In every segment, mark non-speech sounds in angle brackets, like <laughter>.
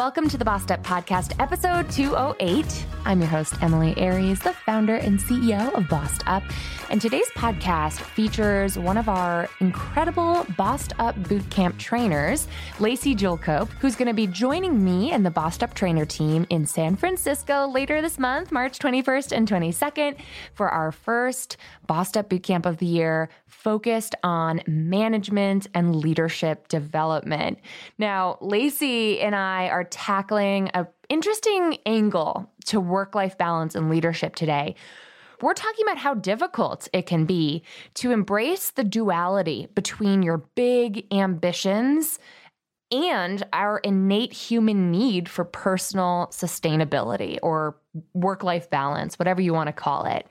Welcome to the Bossed Up Podcast, episode 208. I'm your host, Emilie Aries, the founder and CEO of Bossed Up. And today's podcast features one of our incredible Bossed Up Bootcamp trainers, Lacey Julcope, who's going to be joining me and the Bossed Up trainer team in San Francisco later this month, March 21st and 22nd, for our first Bossed Up Bootcamp of the year focused on management and leadership development. Now, Lacey and I are tackling an interesting angle to work life balance and leadership today. We're talking about how difficult it can be to embrace the duality between your big ambitions and our innate human need for personal sustainability or work life balance, whatever you want to call it.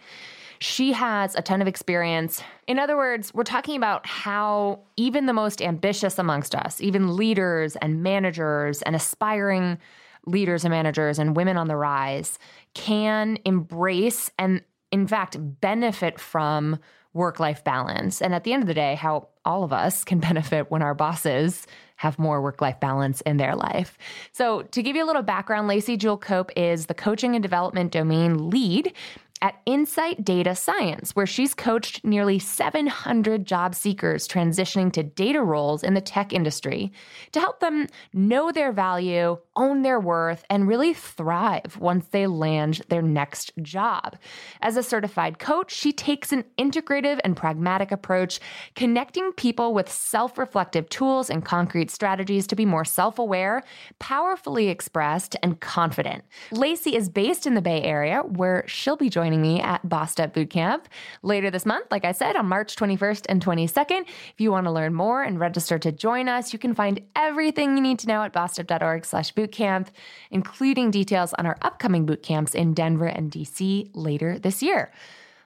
She has a ton of experience. In other words, we're talking about how even the most ambitious amongst us, even leaders and managers and aspiring leaders and managers and women on the rise, can embrace and, in fact, benefit from work life balance. And at the end of the day, how all of us can <laughs> benefit when our bosses have more work life balance in their life. So, to give you a little background, Lacey Jewel Cope is the coaching and development domain lead at Insight Data Science, where she's coached nearly 700 job seekers transitioning to data roles in the tech industry to help them know their value, own their worth, and really thrive once they land their next job. As a certified coach, she takes an integrative and pragmatic approach, connecting people with self reflective tools and concrete strategies to be more self aware, powerfully expressed, and confident. Lacey is based in the Bay Area, where she'll be joining joining me at Bossed Up Bootcamp later this month, like I said, on March 21st and 22nd. If you want to learn more and register to join us, you can find everything you need to know at bossedup.org slash bootcamp, including details on our upcoming bootcamps in Denver and DC later this year.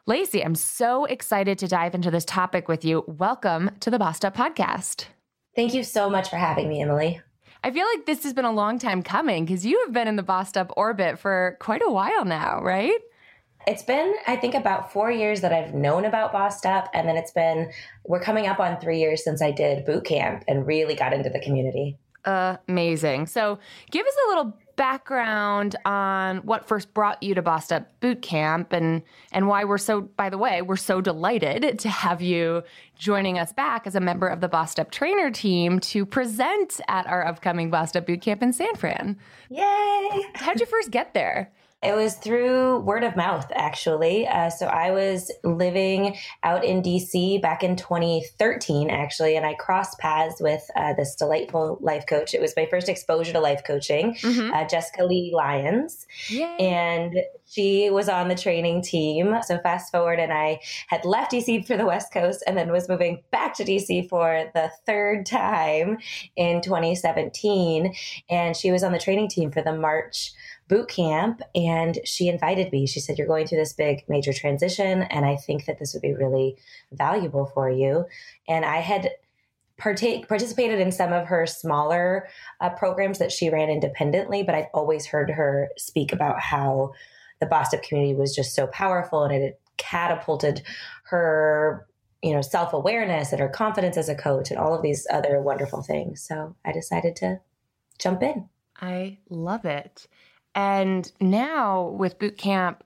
Lacey, I'm so excited to dive into this topic with you. Welcome to the Bossed Up Podcast. Thank you so much for having me, Emilie. I feel like this has been a long time coming because you have been in the Bossed Up orbit for quite a while now, right? It's been, I think, about four years that I've known about Bossed Up. And then it's been, we're coming up on three years since I did boot camp and really got into the community. Amazing. So give us a little background on what first brought you to Bossed Up Boot Camp and and why we're so by the way we're so delighted to have you joining us back as a member of the Bossed Up trainer team to present at our upcoming Bossed Up Boot Camp in San Fran. Yay! How'd you first get there? It was through word of mouth, actually. Uh, so I was living out in DC back in 2013, actually, and I crossed paths with uh, this delightful life coach. It was my first exposure to life coaching, mm-hmm. uh, Jessica Lee Lyons. Yay. And she was on the training team. So fast forward, and I had left DC for the West Coast and then was moving back to DC for the third time in 2017. And she was on the training team for the March boot camp and she invited me. She said, You're going through this big major transition, and I think that this would be really valuable for you. And I had partake participated in some of her smaller uh, programs that she ran independently, but I've always heard her speak about how the Up community was just so powerful and it catapulted her you know self-awareness and her confidence as a coach and all of these other wonderful things so i decided to jump in i love it and now with boot camp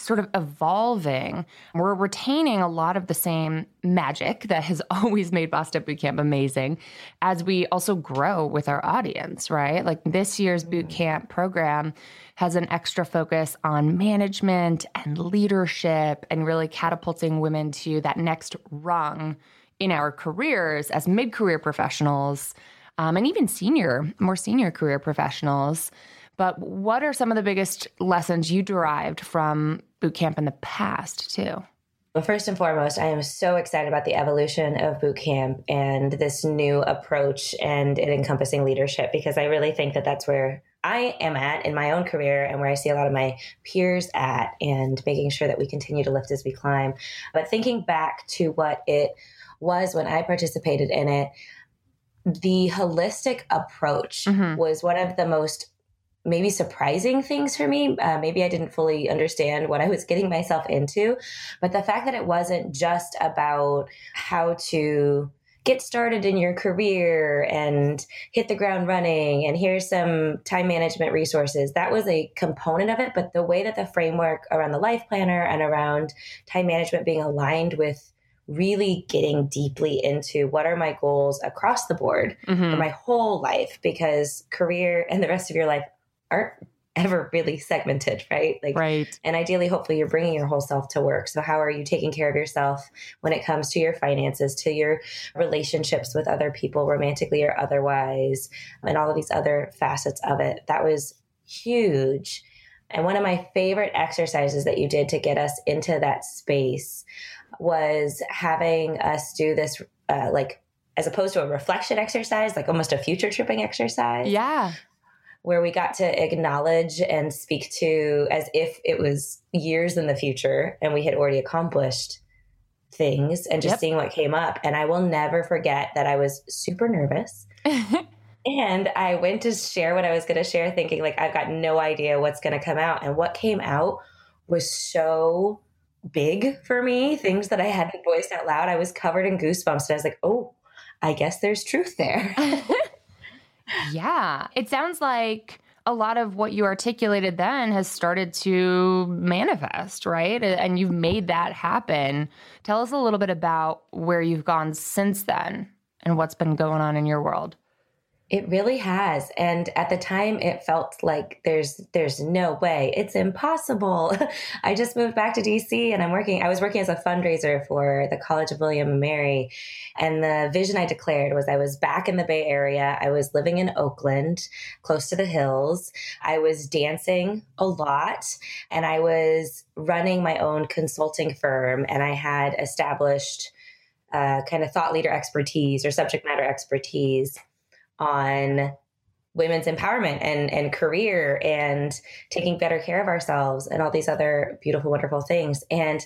sort of evolving, we're retaining a lot of the same magic that has <laughs> always made Bossed Up Bootcamp amazing as we also grow with our audience, right? Like this year's boot mm-hmm. camp program has an extra focus on management and leadership and really catapulting women to that next rung in our careers as mid career professionals um, and even senior, more senior career professionals. But what are some of the biggest lessons you derived from boot camp in the past, too? Well, first and foremost, I am so excited about the evolution of boot camp and this new approach and it encompassing leadership because I really think that that's where I am at in my own career and where I see a lot of my peers at and making sure that we continue to lift as we climb. But thinking back to what it was when I participated in it, the holistic approach mm-hmm. was one of the most maybe surprising things for me. Uh, maybe I didn't fully understand what I was getting myself into. But the fact that it wasn't just about how to get started in your career and hit the ground running and here's some time management resources that was a component of it but the way that the framework around the life planner and around time management being aligned with really getting deeply into what are my goals across the board mm-hmm. for my whole life because career and the rest of your life aren't ever really segmented, right? Like, right. And ideally, hopefully, you're bringing your whole self to work. So, how are you taking care of yourself when it comes to your finances, to your relationships with other people, romantically or otherwise, and all of these other facets of it? That was huge. And one of my favorite exercises that you did to get us into that space was having us do this, uh, like, as opposed to a reflection exercise, like almost a future tripping exercise. Yeah where we got to acknowledge and speak to as if it was years in the future and we had already accomplished things and just yep. seeing what came up. And I will never forget that I was super nervous. <laughs> and I went to share what I was going to share, thinking, like, I've got no idea what's going to come out. And what came out was so big for me, things that I hadn't voiced out loud. I was covered in goosebumps. And I was like, oh, I guess there's truth there. <laughs> yeah. It sounds like a lot of what you articulated then has started to manifest, right? And you've made that happen. Tell us a little bit about where you've gone since then and what's been going on in your world. It really has. And at the time it felt like there's there's no way. It's impossible. <laughs> I just moved back to DC and I'm working I was working as a fundraiser for the College of William and Mary. And the vision I declared was I was back in the Bay Area. I was living in Oakland, close to the hills. I was dancing a lot and I was running my own consulting firm and I had established uh, kind of thought leader expertise or subject matter expertise on women's empowerment and and career and taking better care of ourselves and all these other beautiful wonderful things. And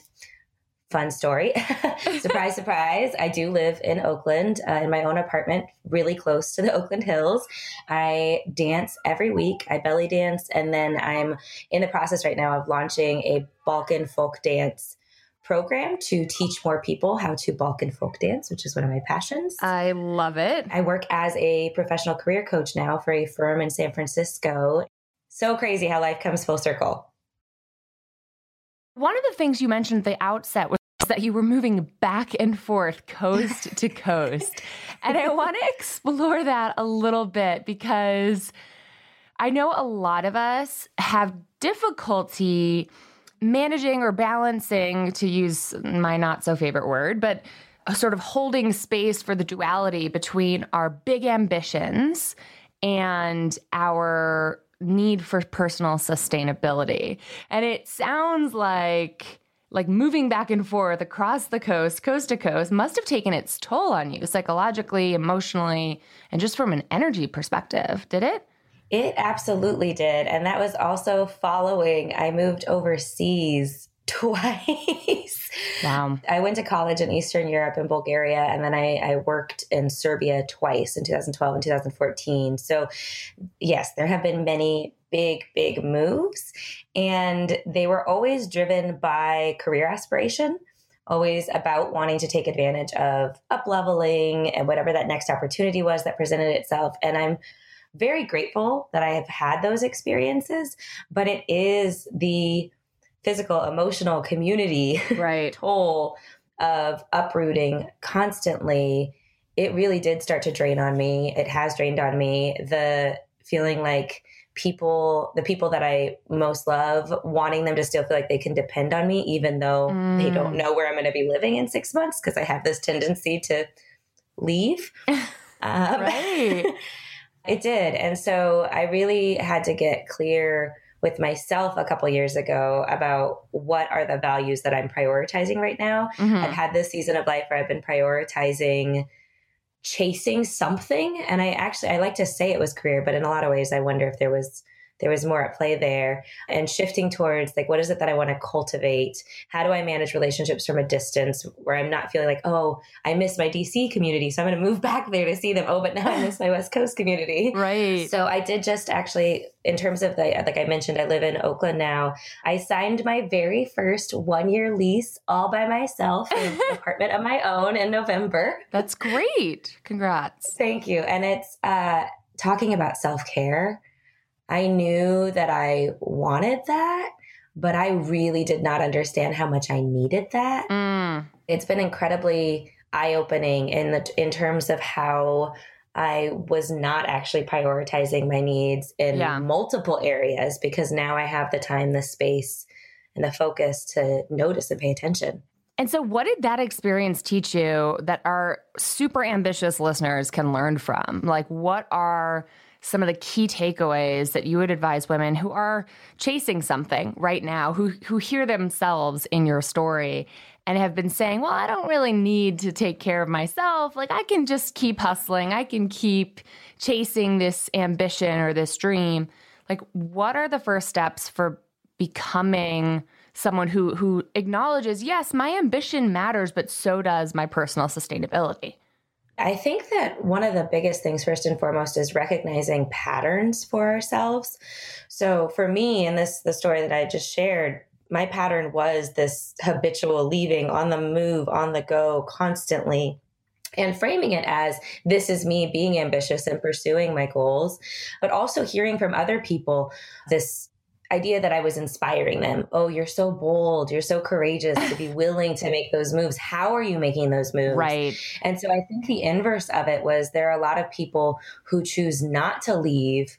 fun story. <laughs> Surprise <laughs> surprise. I do live in oakland uh, in my own apartment really close to the <laughs> oakland hills. I dance every week. I belly dance. And then i'm in the process right now of launching a balkan folk dance program to teach more people how to Balkan folk dance, which is one of my passions. I love it. I work as a professional career coach now for a firm in San Francisco. So crazy how life comes full circle. One of the things you mentioned at the outset was that you were moving back and forth coast <laughs> to coast. And I want to explore that a little bit because I know a lot of us have difficulty managing or balancing, to use my not so favorite word, but a sort of holding space for the duality between our big ambitions and our need for personal sustainability. And it sounds like like moving back and forth across the coast, coast to coast, must have taken its toll on you psychologically, emotionally, and just from an energy perspective. Did it? It absolutely did. And that was also following, I moved overseas <laughs> twice. Wow. I went to college in Eastern Europe in Bulgaria, and then I, I, worked in Serbia twice in 2012 and 2014. So, yes, there have been many big, big moves, and they were always driven by career aspiration. Always about wanting to take advantage of up leveling and whatever that next opportunity was that presented itself. And I'm very grateful that I have had those experiences, but it is the physical, emotional, community right. <laughs> toll of uprooting constantly. It really did start to drain on me. It has drained on me. The feeling like people, the people that I most love, wanting them to still feel like they can depend on me, even though mm. they don't mm. know where I'm going to be living in six months, because I have this tendency to leave. <laughs> Um, right. <laughs> it did. And so I really had to get clear with myself a couple years ago about what are the values that I'm prioritizing right now. Mm-hmm. I've had this season of life where I've been prioritizing chasing something and I actually I like to say it was career but in a lot of ways I wonder if there was there was more at play there. And shifting towards like what is it that i want to cultivate? How do i manage relationships from a distance where i'm not feeling like oh i miss my dc community so i'm going to move <laughs> back there to see them. Oh but now i miss my west coast community. <laughs> Right. So i did just actually in terms of the like i mentioned i live in oakland now. I signed my very first one year lease all by myself in an <laughs> apartment of my own in november. That's great. Congrats. Thank you. And it's uh talking about self-care I knew that I wanted that, but I really did not understand how much I needed that. Mm. It's been incredibly eye opening in the in terms of how I was not actually prioritizing my needs in yeah. multiple areas because now I have the time, the space, and the focus to notice and pay attention. And so, what did that experience teach you that our super ambitious listeners can learn from? Like, what are some of the key takeaways that you would advise women who are chasing something right now, who who hear themselves in your story and have been saying, "Well, I don't really need to take care of myself. Like I can just keep hustling. I can keep chasing this ambition or this dream." Like what are the first steps for becoming someone who who acknowledges, "Yes, my ambition matters, but so does my personal sustainability." I think that one of the biggest things, first and foremost, is recognizing patterns for ourselves. So for me, in this the story that I just shared, my pattern was this habitual leaving on the move, on the go, constantly. And framing it as this is me being ambitious and pursuing my goals, but also hearing from other people this idea that I was inspiring them. Oh, you're so bold. You're so courageous to be <laughs> willing to make those moves. How are you making those moves? Right. And so I think the inverse of it was there are a lot of people who choose not to leave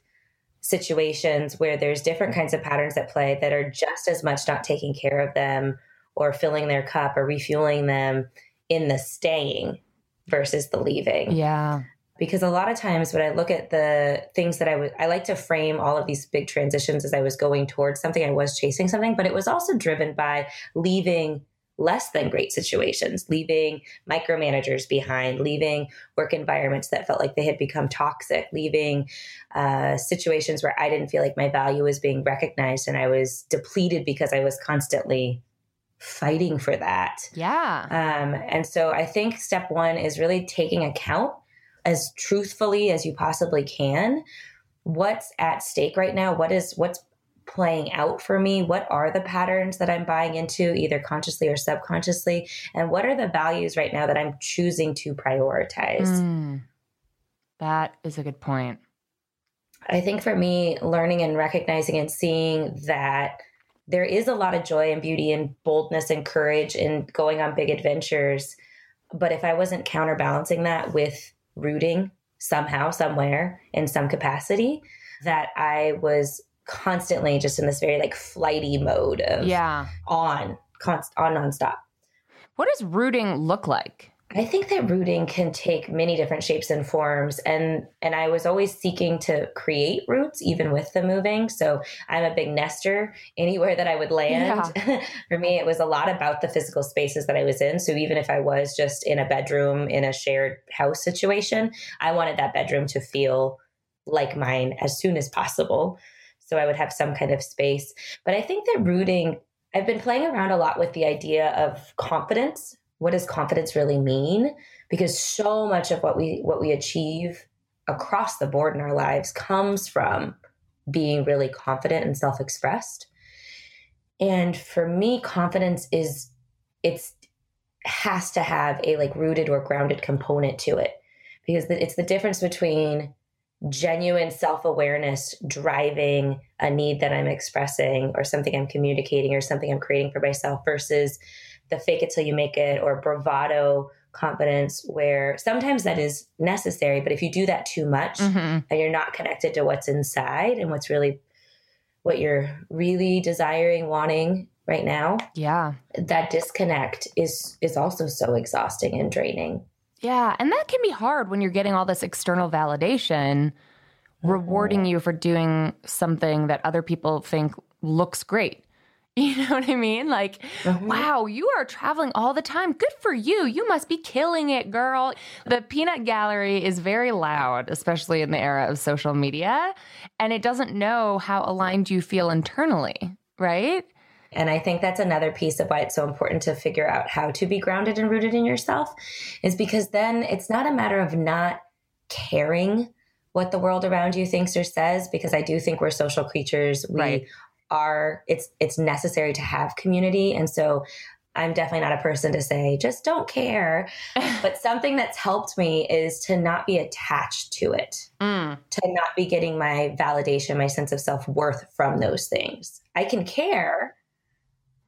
situations where there's different kinds of patterns at play that are just as much not taking care of them or filling their cup or refueling them in the staying versus the leaving. Yeah because a lot of times when I look at the things that I would, I like to frame all of these big transitions as I was going towards something, I was chasing something, but it was also driven by leaving less than great situations, leaving micromanagers behind, leaving work environments that felt like they had become toxic, leaving uh, situations where I didn't feel like my value was being recognized and I was depleted because I was constantly fighting for that. Yeah. Um, and so I think step one is really taking account as truthfully as you possibly can. What's at stake right now? What is what's playing out for me? What are the patterns that i'm buying into either consciously or subconsciously? And what are the values right now that i'm choosing to prioritize? Mm, that is a good point. I think for me learning and recognizing and seeing that there is a lot of joy and beauty and boldness and courage in going on big adventures but if i wasn't counterbalancing that with rooting somehow, somewhere, in some capacity, that I was constantly just in this very like flighty mode of yeah on const on nonstop. What does rooting look like? I think that rooting can take many different shapes and forms and and I was always seeking to create roots even with the moving. So I'm a big nester anywhere that I would land. Yeah. <laughs> For me it was a lot about the physical spaces that I was in. So even if I was just in a bedroom in a shared house situation, I wanted that bedroom to feel like mine as soon as possible. So I would have some kind of space. But I think that rooting I've been playing around a lot with the idea of confidence what does confidence really mean? Because so much of what we what we achieve across the board in our lives comes from being really confident and self-expressed. And for me, confidence is it's has to have a like rooted or grounded component to it because it's the difference between genuine self-awareness driving a need that I'm expressing or something I'm communicating or something I'm creating for myself versus the fake it till you make it or bravado confidence where sometimes that is necessary, but if you do that too much mm-hmm. and you're not connected to what's inside and what's really what you're really desiring, wanting right now, yeah. That disconnect is is also so exhausting and draining. Yeah, and that can be hard when you're getting all this external validation rewarding mm-hmm. you for doing something that other people think looks great. <laughs> You know what I mean? Like, mm-hmm. wow, you are traveling all the time. Good for you. You must be killing it, girl. The peanut gallery is very loud, especially in the era of social media, and it doesn't know how aligned you feel internally, right? And I think that's another piece of why it's so important to figure out how to be grounded and rooted in yourself, is because then it's not a matter of not caring what the world around you thinks or says, because I do think we're social creatures. We right are it's it's necessary to have community and so I'm definitely not a person to say just don't care. <laughs> but something that's helped me is to not be attached to it. Mm. To not be getting my validation, my sense of self-worth from those things. I can care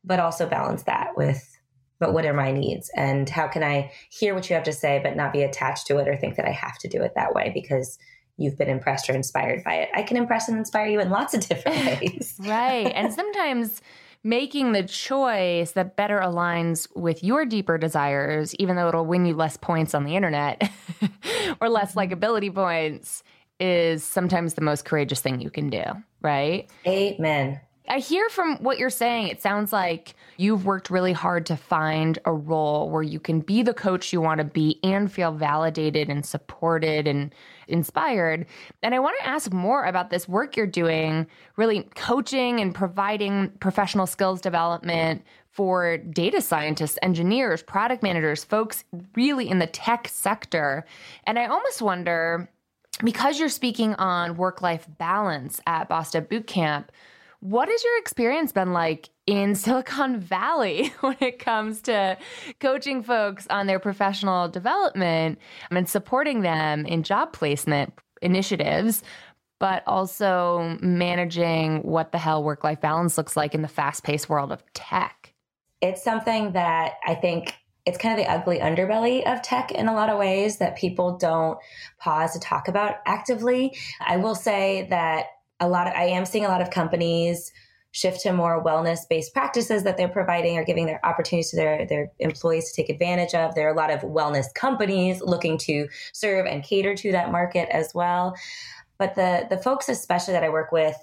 but also balance that with but what are my needs and how can I hear what you have to say but not be attached to it or think that I have to do it that way because you've been impressed or inspired by it. I can impress and inspire you in lots of different <laughs> ways. right. <laughs> And sometimes making the choice that better aligns with your deeper desires, even though it'll win you less points on the internet <laughs> or less mm-hmm. likability points, is sometimes the most courageous thing you can do. Right. Amen. I hear from what you're saying, it sounds like you've worked really hard to find a role where you can be the coach you want to be and feel validated and supported and inspired. And I want to ask more about this work you're doing, really coaching and providing professional skills development for data scientists, engineers, product managers, folks really in the tech sector. And I almost wonder because you're speaking on work life balance at Bossed Up Bootcamp what has your experience been like in Silicon Valley <laughs> when it comes to coaching folks on their professional development and supporting them in job placement initiatives, but also managing what the hell work life balance looks like in the fast paced world of tech? It's something that I think it's kind of the ugly underbelly of tech in a lot of ways that people don't pause to talk about actively. I will say that a lot of, I am seeing a lot of companies shift to more wellness based practices that they're providing or giving their opportunities to their, their employees to take advantage of. There are a lot of wellness companies looking to serve and cater to that market as well. But the, the folks, especially that I work with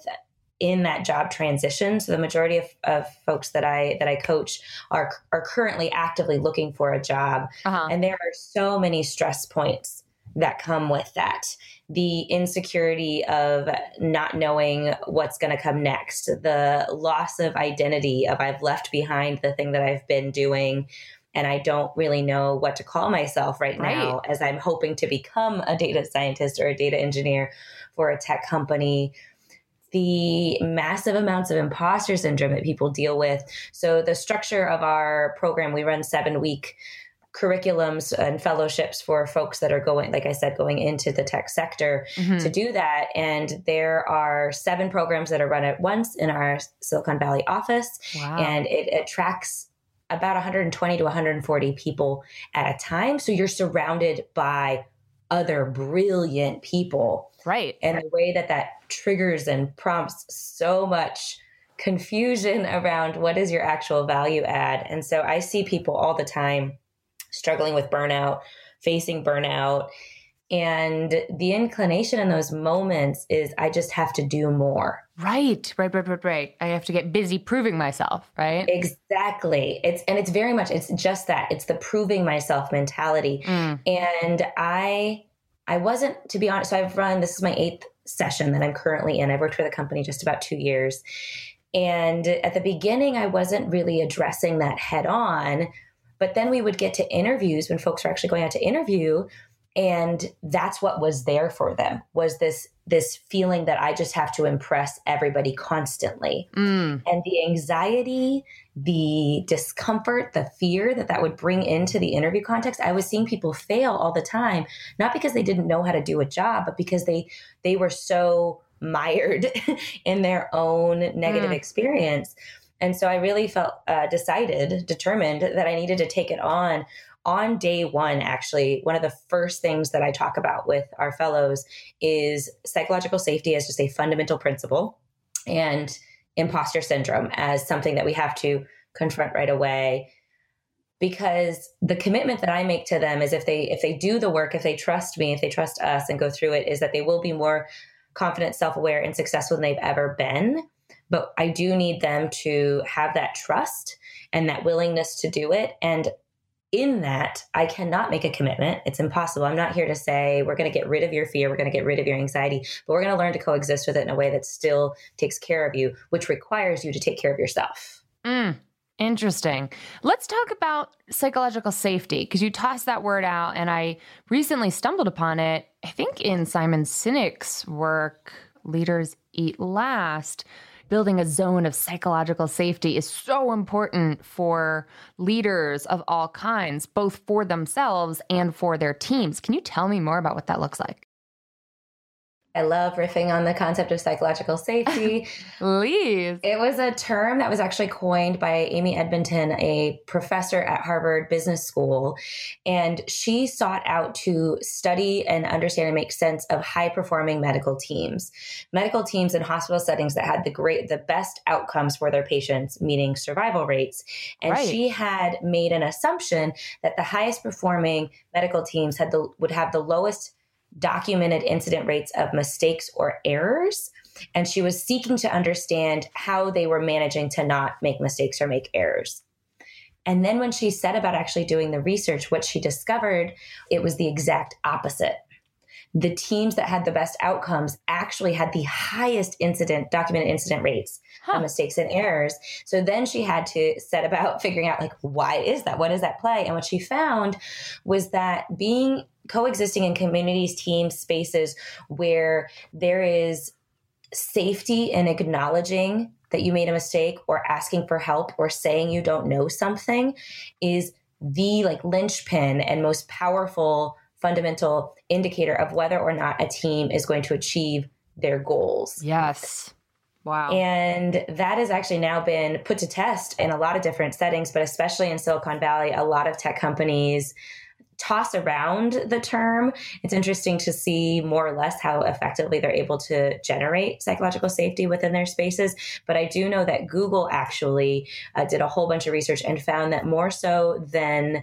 in that job transition, so the majority of, of folks that I that I coach are are currently actively looking for a job, uh-huh. and there are so many stress points that come with that the insecurity of not knowing what's going to come next, the loss of identity of I've left behind the thing that I've been doing and I don't really know what to call myself right, right, now as I'm hoping to become a data scientist or a data engineer for a tech company. The massive amounts of imposter syndrome that people deal with. So, the structure of our program, we run seven week curriculums and fellowships for folks that are going, like I said, going into the tech sector mm-hmm. to do that. And there are seven programs that are run at once in our Silicon Valley office. Wow. And it attracts about 120 to 140 people at a time. So you're surrounded by other brilliant people. Right. And the way that that triggers and prompts so much confusion around what is your actual value add. And so I see people all the time struggling with burnout, facing burnout. And the inclination in those moments is I just have to do more. Right, right, right, right, right. I have to get busy proving myself, right? Exactly. It's and it's very much it's just that. It's the proving myself mentality. Mm. And I I wasn't to be honest, so I've run this is my eighth session that I'm currently in. I've worked for the company just about 2 years. And at the beginning I wasn't really addressing that head on but then we would get to interviews when folks were actually going out to interview and that's what was there for them was this this feeling that i just have to impress everybody constantly mm. and the anxiety the discomfort the fear that that would bring into the interview context i was seeing people fail all the time not because they didn't know how to do a job but because they they were so mired <laughs> in their own negative mm. experience and so I really felt uh, decided, determined that I needed to take it on on day one, actually, one of the first things that I talk about with our fellows is psychological safety as just a fundamental principle and imposter syndrome as something that we have to confront right away because the commitment that I make to them is if they if they do the work, if they trust me, if they trust us and go through it, is that they will be more confident, self-aware, and successful than they've ever been. But I do need them to have that trust and that willingness to do it. And in that, I cannot make a commitment. It's impossible. I'm not here to say we're going to get rid of your fear, we're going to get rid of your anxiety, but we're going to learn to coexist with it in a way that still takes care of you, which requires you to take care of yourself. Mm. Interesting. Let's talk about psychological safety because you tossed that word out, and I recently stumbled upon it. I think in Simon Sinek's work, Leaders Eat Last. Building a zone of psychological safety is so important for leaders of all kinds, both for themselves and for their teams. Can you tell me more about what that looks like? I love riffing on the concept of psychological safety. <laughs> Please. It was a term that was actually coined by Amy Edmondson, a professor at Harvard Business School. And she sought out to study and understand and make sense of high performing medical teams. Medical teams in hospital settings that had the great the best outcomes for their patients, meaning survival rates. And right. she had made an assumption that the highest performing medical teams had the would have the lowest documented incident rates of mistakes or errors. And she was seeking to understand how they were managing to not make mistakes or make errors. And then when she set about actually doing the research, what she discovered, it was the exact opposite. The teams that had the best outcomes actually had the highest incident, documented incident rates huh. of mistakes and errors. So then she had to set about <laughs> figuring out like, why is that? What does that play? And what she found was that being coexisting in communities, teams, spaces where there is safety in acknowledging that you made a mistake or asking for help or saying you don't know something is the like linchpin and most powerful fundamental indicator of whether or not a team is going to achieve their goals. Yes. Wow. And that has actually now been put to test in a lot of different settings, but especially in Silicon Valley, a lot of tech companies toss around the term. It's interesting to see more or less how effectively they're able to generate psychological safety within their spaces. But I do know that Google actually uh, did a whole bunch of research and found that more so than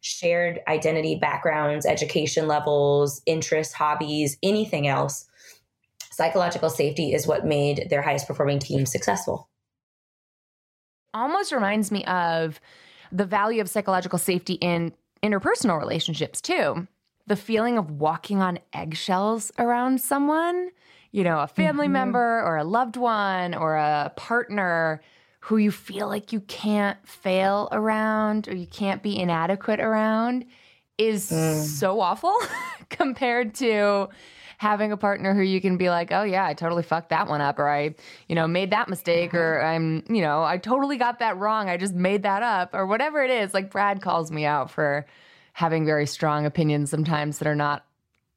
shared identity backgrounds, education levels, interests, hobbies, anything else, psychological safety is what made their highest performing team successful. Almost reminds me of the value of psychological safety in interpersonal relationships too. The feeling of walking on eggshells around someone, you know, a family mm-hmm. member or a loved one or a partner who you feel like you can't fail around or you can't be inadequate around is mm. so awful <laughs> compared to having a partner who you can be like, oh yeah, I totally fucked that one up, or I, you know, made that mistake, or mm-hmm. I'm, you know, I totally got that wrong. I just made that up, or whatever it is. Like Brad calls me out for having very strong opinions sometimes that are not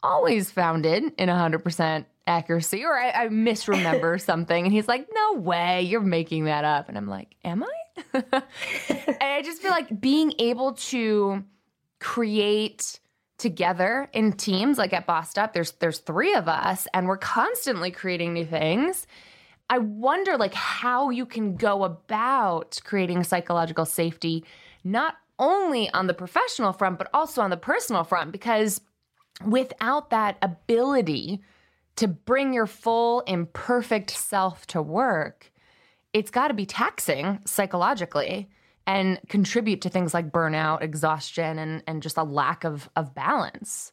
always founded in 100% accuracy, or I, I misremember <laughs> something, and he's like, no way, you're making that up. And I'm like, am I? <laughs> and I just feel like being able to create together in teams like at Bossed Up there's there's 3 of us and we're constantly creating new things. I wonder like how you can go about creating psychological safety not only on the professional front but also on the personal front because without that ability to bring your full imperfect self to work, it's got to be taxing psychologically and contribute to things like burnout, exhaustion, and, and just a lack of, of balance.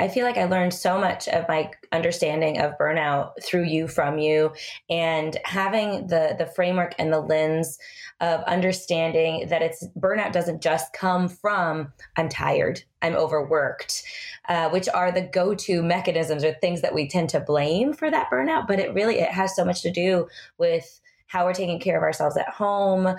I feel like I learned so much of my understanding of burnout through you, from you, and having the the framework and the lens of understanding that it's burnout doesn't just come from I'm tired, I'm overworked, uh, which are the go to mechanisms or things that we tend to blame for that burnout. But it really it has so much to do with how we're taking care of ourselves at home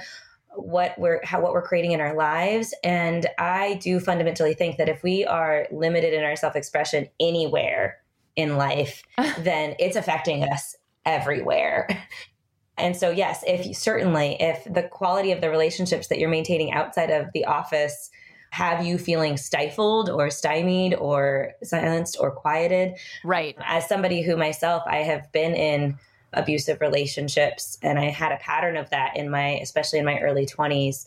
what we're how what we're creating in our lives and i do fundamentally think that if we are limited in our self-expression anywhere in life <laughs> then it's affecting us everywhere <laughs> and so yes if you, certainly if the quality of the relationships that you're maintaining outside of the office have you feeling stifled or stymied or silenced or quieted. Right. As somebody who myself, I have been in abusive relationships and I had a pattern of that in my, especially in my early 20s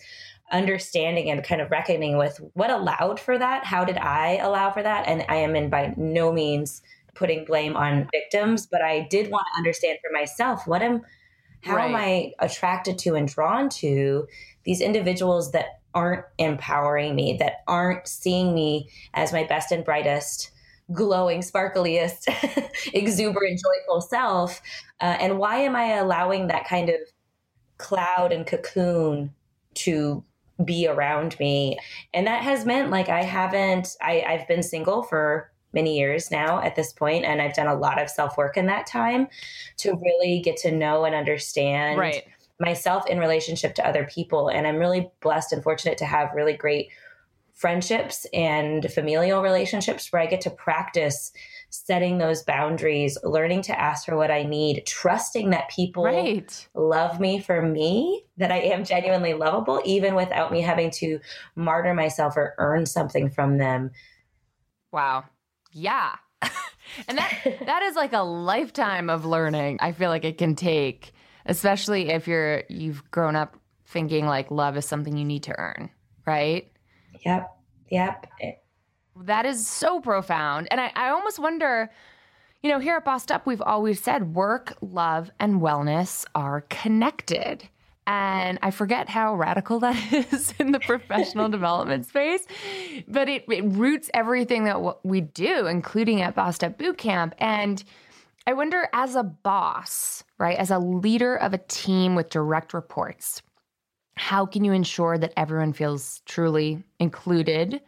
understanding and kind of reckoning with what allowed for that. How did I allow for that? And I am in by no means putting blame on victims, but I did want to understand for myself what am how right. am I attracted to and drawn to these individuals that aren't empowering me, that aren't seeing me as my best and brightest, glowing, sparkliest, <laughs> exuberant, joyful self? Uh, and why am I allowing that kind of cloud and cocoon to be around me? And that has meant like I haven't, I, I've been single for many years now at this point and i've done a lot of self-work in that time to really get to know and understand right. myself in relationship to other people and i'm really blessed and fortunate to have really great friendships and familial relationships where i get to practice setting those boundaries learning to ask for what i need trusting that people right. love me for me that i am genuinely lovable even without me having to martyr myself or earn something from them Wow yeah. <laughs> and that <laughs> that is like a lifetime of learning. I feel like it can take, especially if you're you've grown up thinking like love is something you need to earn, right? Yep. Yep. Eh, that is so profound. And I, I almost wonder, you know, here at Bossed Up, we've always said work, love, and wellness are connected. And I forget how radical that <laughs> is in the professional <laughs> development space, but it, it roots everything that we do, including at Bossed Up Bootcamp. And I wonder, as a boss, right, as a leader of a team with direct reports, how can you ensure that everyone feels truly included,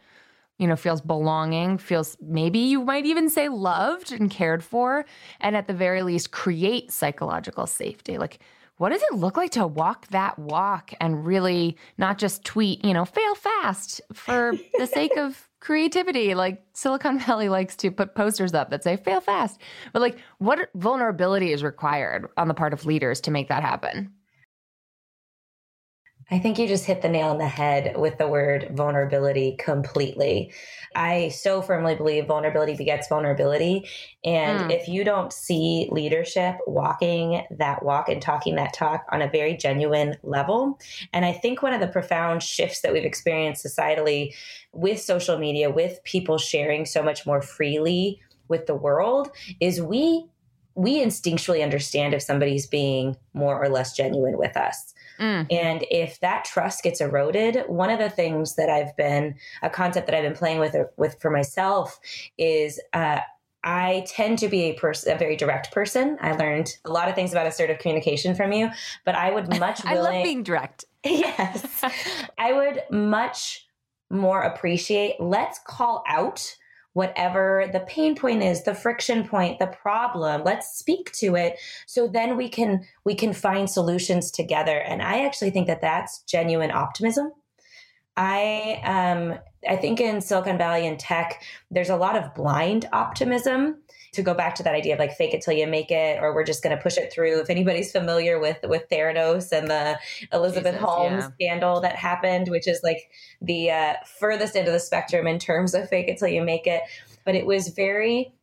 you know, feels belonging, feels maybe you might even say loved and cared for, and at the very least create psychological safety? Like, what does it look like to walk that walk and really not just tweet, you know, fail fast for <laughs> the sake of creativity? Like Silicon Valley likes to put posters up that say fail fast. But like, what vulnerability is required on the part of leaders to make that happen? I think you just hit the nail on the head with the word vulnerability completely. I so firmly believe vulnerability begets vulnerability. And mm. if you don't see leadership walking that walk and talking that talk on a very genuine level, and I think one of the profound shifts that we've experienced societally with social media, with people sharing so much more freely with the world, is we we instinctually understand if somebody's being more or less genuine with us. Mm. And if that trust gets eroded, one of the things that I've been a concept that I've been playing with with for myself is uh, I tend to be a person, a very direct person. I learned a lot of things about assertive communication from you, but I would <laughs> much willing, I love being direct. <laughs> <laughs> yes, I would much more appreciate. Let's call out whatever the pain point is the friction point the problem let's speak to it so then we can we can find solutions together. And i actually think that that's genuine optimism. I um i think in silicon valley and tech there's a lot of blind optimism to go back to that idea of like fake it till you make it, or we're just going to push it through. If anybody's familiar with with Theranos and the Elizabeth Jesus, Holmes yeah. scandal that happened, which is like the uh, furthest end of the spectrum in terms of fake it till you make it, but it was very.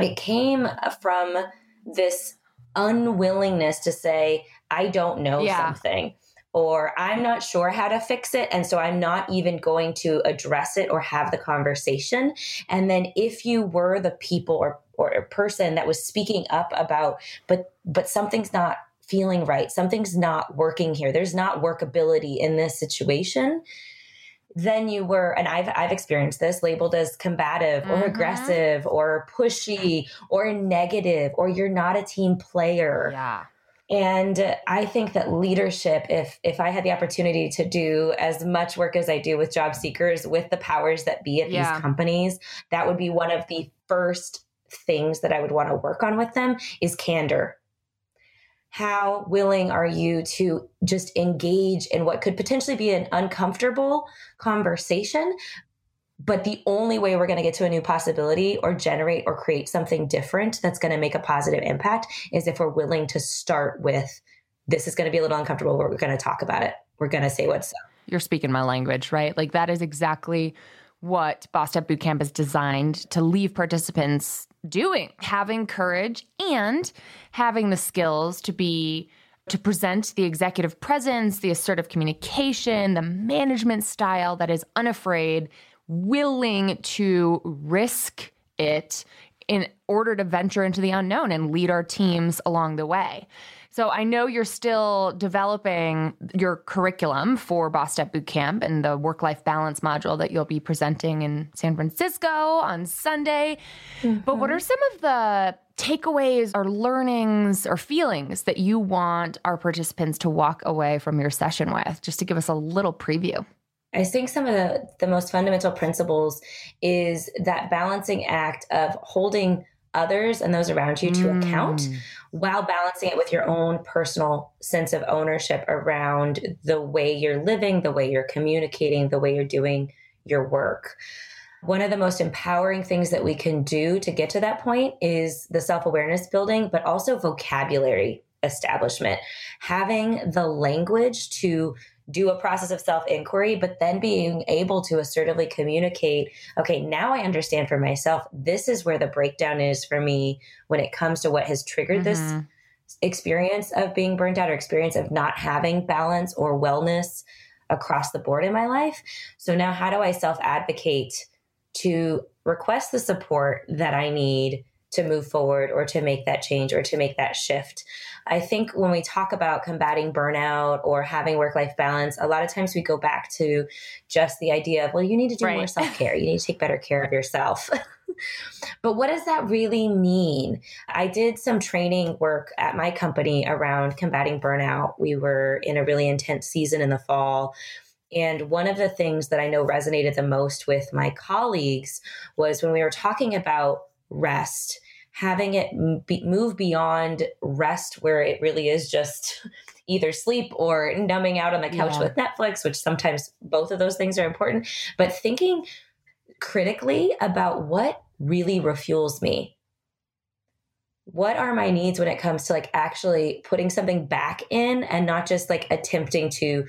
It came from this unwillingness to say, I don't know yeah. something or I'm not sure how to fix it. And so I'm not even going to address it or have the conversation. And then if you were the people or or person that was speaking up about but but something's not feeling right something's not working here there's not workability in this situation then you were and I've I've experienced this labeled as combative or mm-hmm. aggressive or pushy or negative or you're not a team player. Yeah. And I think that leadership, if if I had the opportunity to do as much work as I do with job seekers with the powers that be at yeah. these companies, that would be one of the first things that I would want to work on with them is candor. How willing are you to just engage in what could potentially be an uncomfortable conversation? But the only way we're going to get to a new possibility or generate or create something different that's going to make a positive impact is if we're willing to start with this is going to be a little uncomfortable, but we're going to talk about it. We're going to say what's up you're speaking my language, right? Like that is exactly what Bossed Up Bootcamp is designed to leave participants doing, having courage and having the skills to be to present the executive presence, the assertive communication, the management style that is unafraid, willing to risk it in order to venture into the unknown and lead our teams along the way. So I know you're still developing your curriculum for Bossed Up Bootcamp and the work life balance module that you'll be presenting in San Francisco on Sunday. Mm-hmm. But what are some of the takeaways or learnings or feelings that you want our participants to walk away from your session with, just to give us a little preview? I think some of the, the most fundamental principles is that balancing act of holding others and those around you to mm. account while balancing it with your own personal sense of ownership around the way you're living, the way you're communicating, the way you're doing your work. One of the most empowering things that we can do to get to that point is the self awareness building, but also vocabulary establishment. Having the language to do a process of self inquiry, but then being able to assertively communicate, okay, now I understand for myself, this is where the breakdown is for me when it comes to what has triggered mm-hmm. this experience of being burnt out or experience of not having balance or wellness across the board in my life. So now, how do I self advocate to request the support that I need to move forward or to make that change or to make that shift? I think when we talk about combating burnout or having work life balance, a lot of times we go back to just the idea of, well, you need to do right. <laughs> more self care. You need to take better care of yourself. <laughs> but what does that really mean? I did some training work at my company around combating burnout. We were in a really intense season in the fall. And one of the things that I know resonated the most with my colleagues was when we were talking about rest having it be, move beyond rest where it really is just <laughs> either sleep or numbing out on the couch yeah. with Netflix, which sometimes both of those things are important, but thinking critically about what really refuels me. What are my needs when it comes to like actually putting something back in and not just like attempting to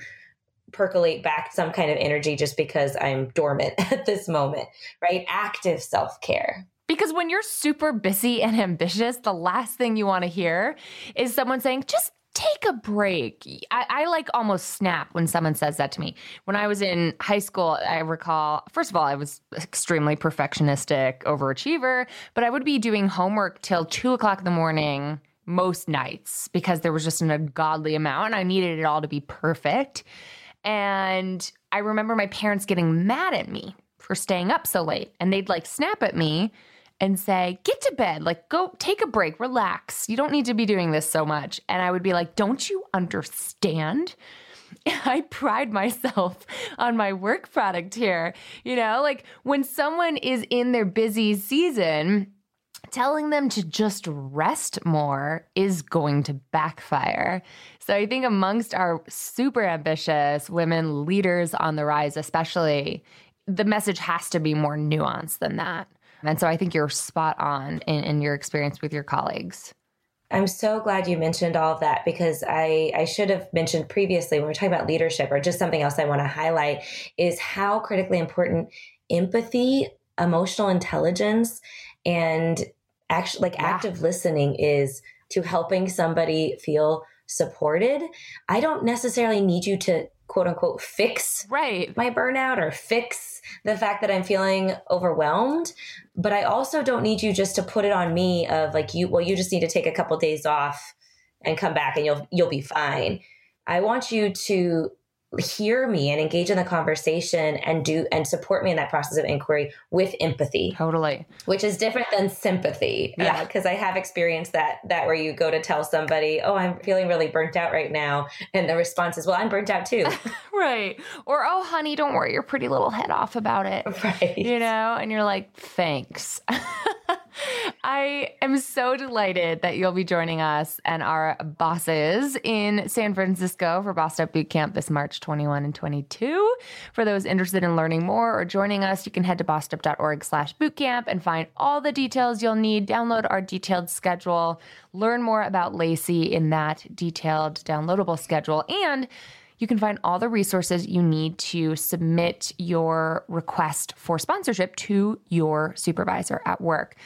percolate back some kind of energy just because I'm dormant <laughs> at this moment, right? Active self care. Because when you're super busy and ambitious, the last thing you want to hear is someone saying, just take a break. I, I, like almost snap when someone says that to me. When I was in high school, I recall, first of all, I was extremely perfectionistic, overachiever, but I would be doing homework till two o'clock in the morning most nights because there was just an ungodly amount and I needed it all to be perfect. And I remember my parents getting mad at me for staying up so late and they'd like snap at me and say, get to bed, like go take a break, relax. You don't need to be doing this so much. And I would be like, don't you understand? <laughs> I pride myself <laughs> on my work product here. You know, like when someone is in their busy season, telling them to just rest more is going to backfire. So I think amongst our super ambitious women leaders on the rise, especially, the message has to be more nuanced than that. And so I think you're spot on in, in your experience with your colleagues. I'm so glad you mentioned all of that because I, I should have mentioned previously when we're talking about leadership or just something else I want to highlight is how critically important empathy, emotional intelligence, and actually like yeah. active listening is to helping somebody feel supported. I don't necessarily need you to quote unquote fix right my burnout or fix the fact that I'm feeling overwhelmed. But I also don't need you just to put it on me of like you well you just need to take a couple days off and come back and you'll you'll be fine. I want you to hear me and engage in the conversation and do and support me in that process of inquiry with empathy. Totally. Which is different than sympathy. Yeah. Because uh, i have experienced that that where you go to tell somebody oh i'm feeling really burnt out right now and the response is well i'm burnt out too. <laughs> Right. Or oh honey don't worry your pretty little head off about it. <laughs> Right. You know? And you're like thanks <laughs> I am so delighted that you'll be joining us and our bosses in San Francisco for Bossed Up Bootcamp this March 21 and 22. For those interested in learning more or joining us, you can head to bossedup.org slash bootcamp and find all the details you'll need. Download our detailed schedule, learn more about Lacey in that detailed downloadable schedule, and You can find all the resources you need to submit your request for sponsorship to your supervisor at work.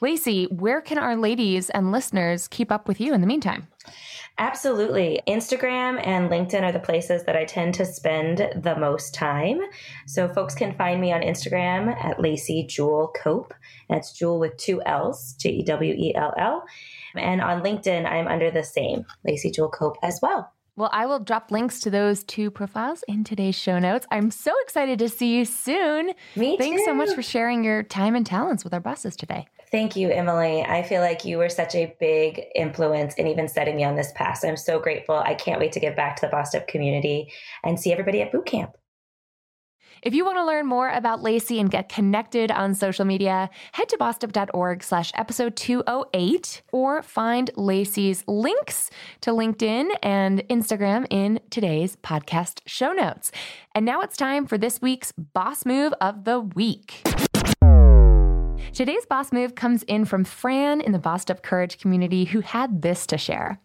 Lacey, where can our ladies and listeners keep up with you in the meantime? Absolutely. Instagram and LinkedIn are the places that I tend to spend the most time. So folks can find me on Instagram at Lacey Jewell Cope. That's Jewell with two L's, J E W E L L. And on LinkedIn, I'm under the same, Lacey Jewell Cope as well. Well, I will drop links to those two profiles in today's show notes. I'm so excited to see you soon. Me Thanks too. so much for sharing your time and talents with our bosses today. Thank you, Emilie. I feel like you were such a big influence in even setting me on this path. So I'm so grateful. I can't wait to give back to the Bossed Up community and see everybody at boot camp. If you want to learn more about Lacey and get connected on social media, head to bossedup.org slash episode 208 or find Lacey's links to LinkedIn and Instagram in today's podcast show notes. And now it's time for this week's Boss Move of the Week. Today's boss move comes in from Fran in the Bossed Up Courage community who had this to share.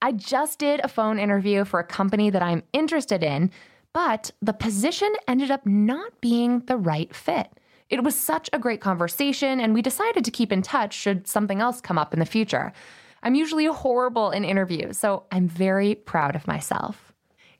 I just did a phone interview for a company that I'm interested in, but the position ended up not being the right fit. It was such a great conversation, and we decided to keep in touch should something else come up in the future. I'm usually horrible in interviews, so I'm very proud of myself.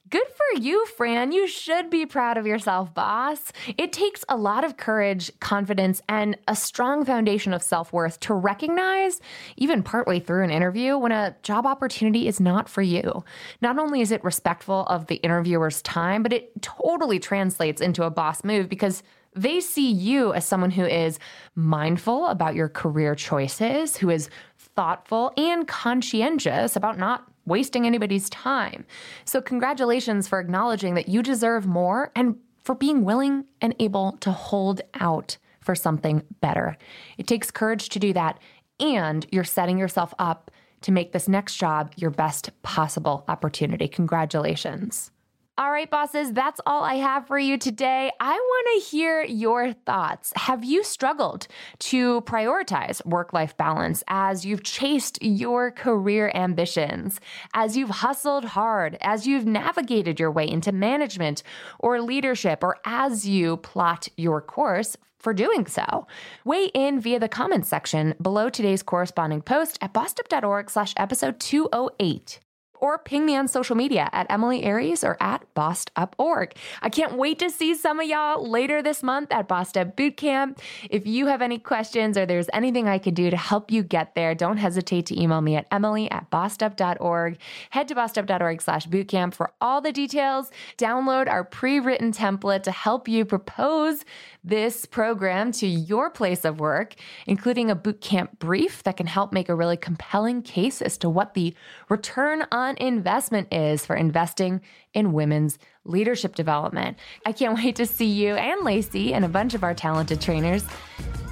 Good for you, Fran. You should be proud of yourself, boss. It takes a lot of courage, confidence, and a strong foundation of self worth to recognize, even partway through an interview, when a job opportunity is not for you. Not only is it respectful of the interviewer's time, but it totally translates into a boss move because they see you as someone who is mindful about your career choices, who is thoughtful and conscientious about not wasting anybody's time. So, congratulations for acknowledging that you deserve more and for being willing and able to hold out for something better. It takes courage to do that, and you're setting yourself up to make this next job your best possible opportunity. Congratulations. All right, bosses, that's all I have for you today. I want to hear your thoughts. Have you struggled to prioritize work life balance as you've chased your career ambitions, as you've hustled hard, as you've navigated your way into management or leadership, or as you plot your course for doing so. Weigh in via the comments section below today's corresponding post at bossedup.org slash episode 208 or ping me on social media at Emilie Aries or at bossedup.org. I can't wait to see some of y'all later this month at Bossed Up Bootcamp. If you have any questions or there's anything I can do to help you get there, don't hesitate to email me at emilie at bossedup.org. Head to bossedup.org slash bootcamp for all the details. Download our pre-written template to help you propose this program to your place of work, including a bootcamp brief that can help make a really compelling case as to what the return on investment is for investing in women's leadership development. I can't <laughs> wait to see you and Lacey and a bunch of our talented trainers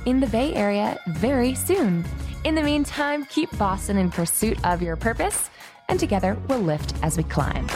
in the Bay Area very soon. In the meantime, keep bossing in pursuit of your purpose, and together we'll lift as we climb.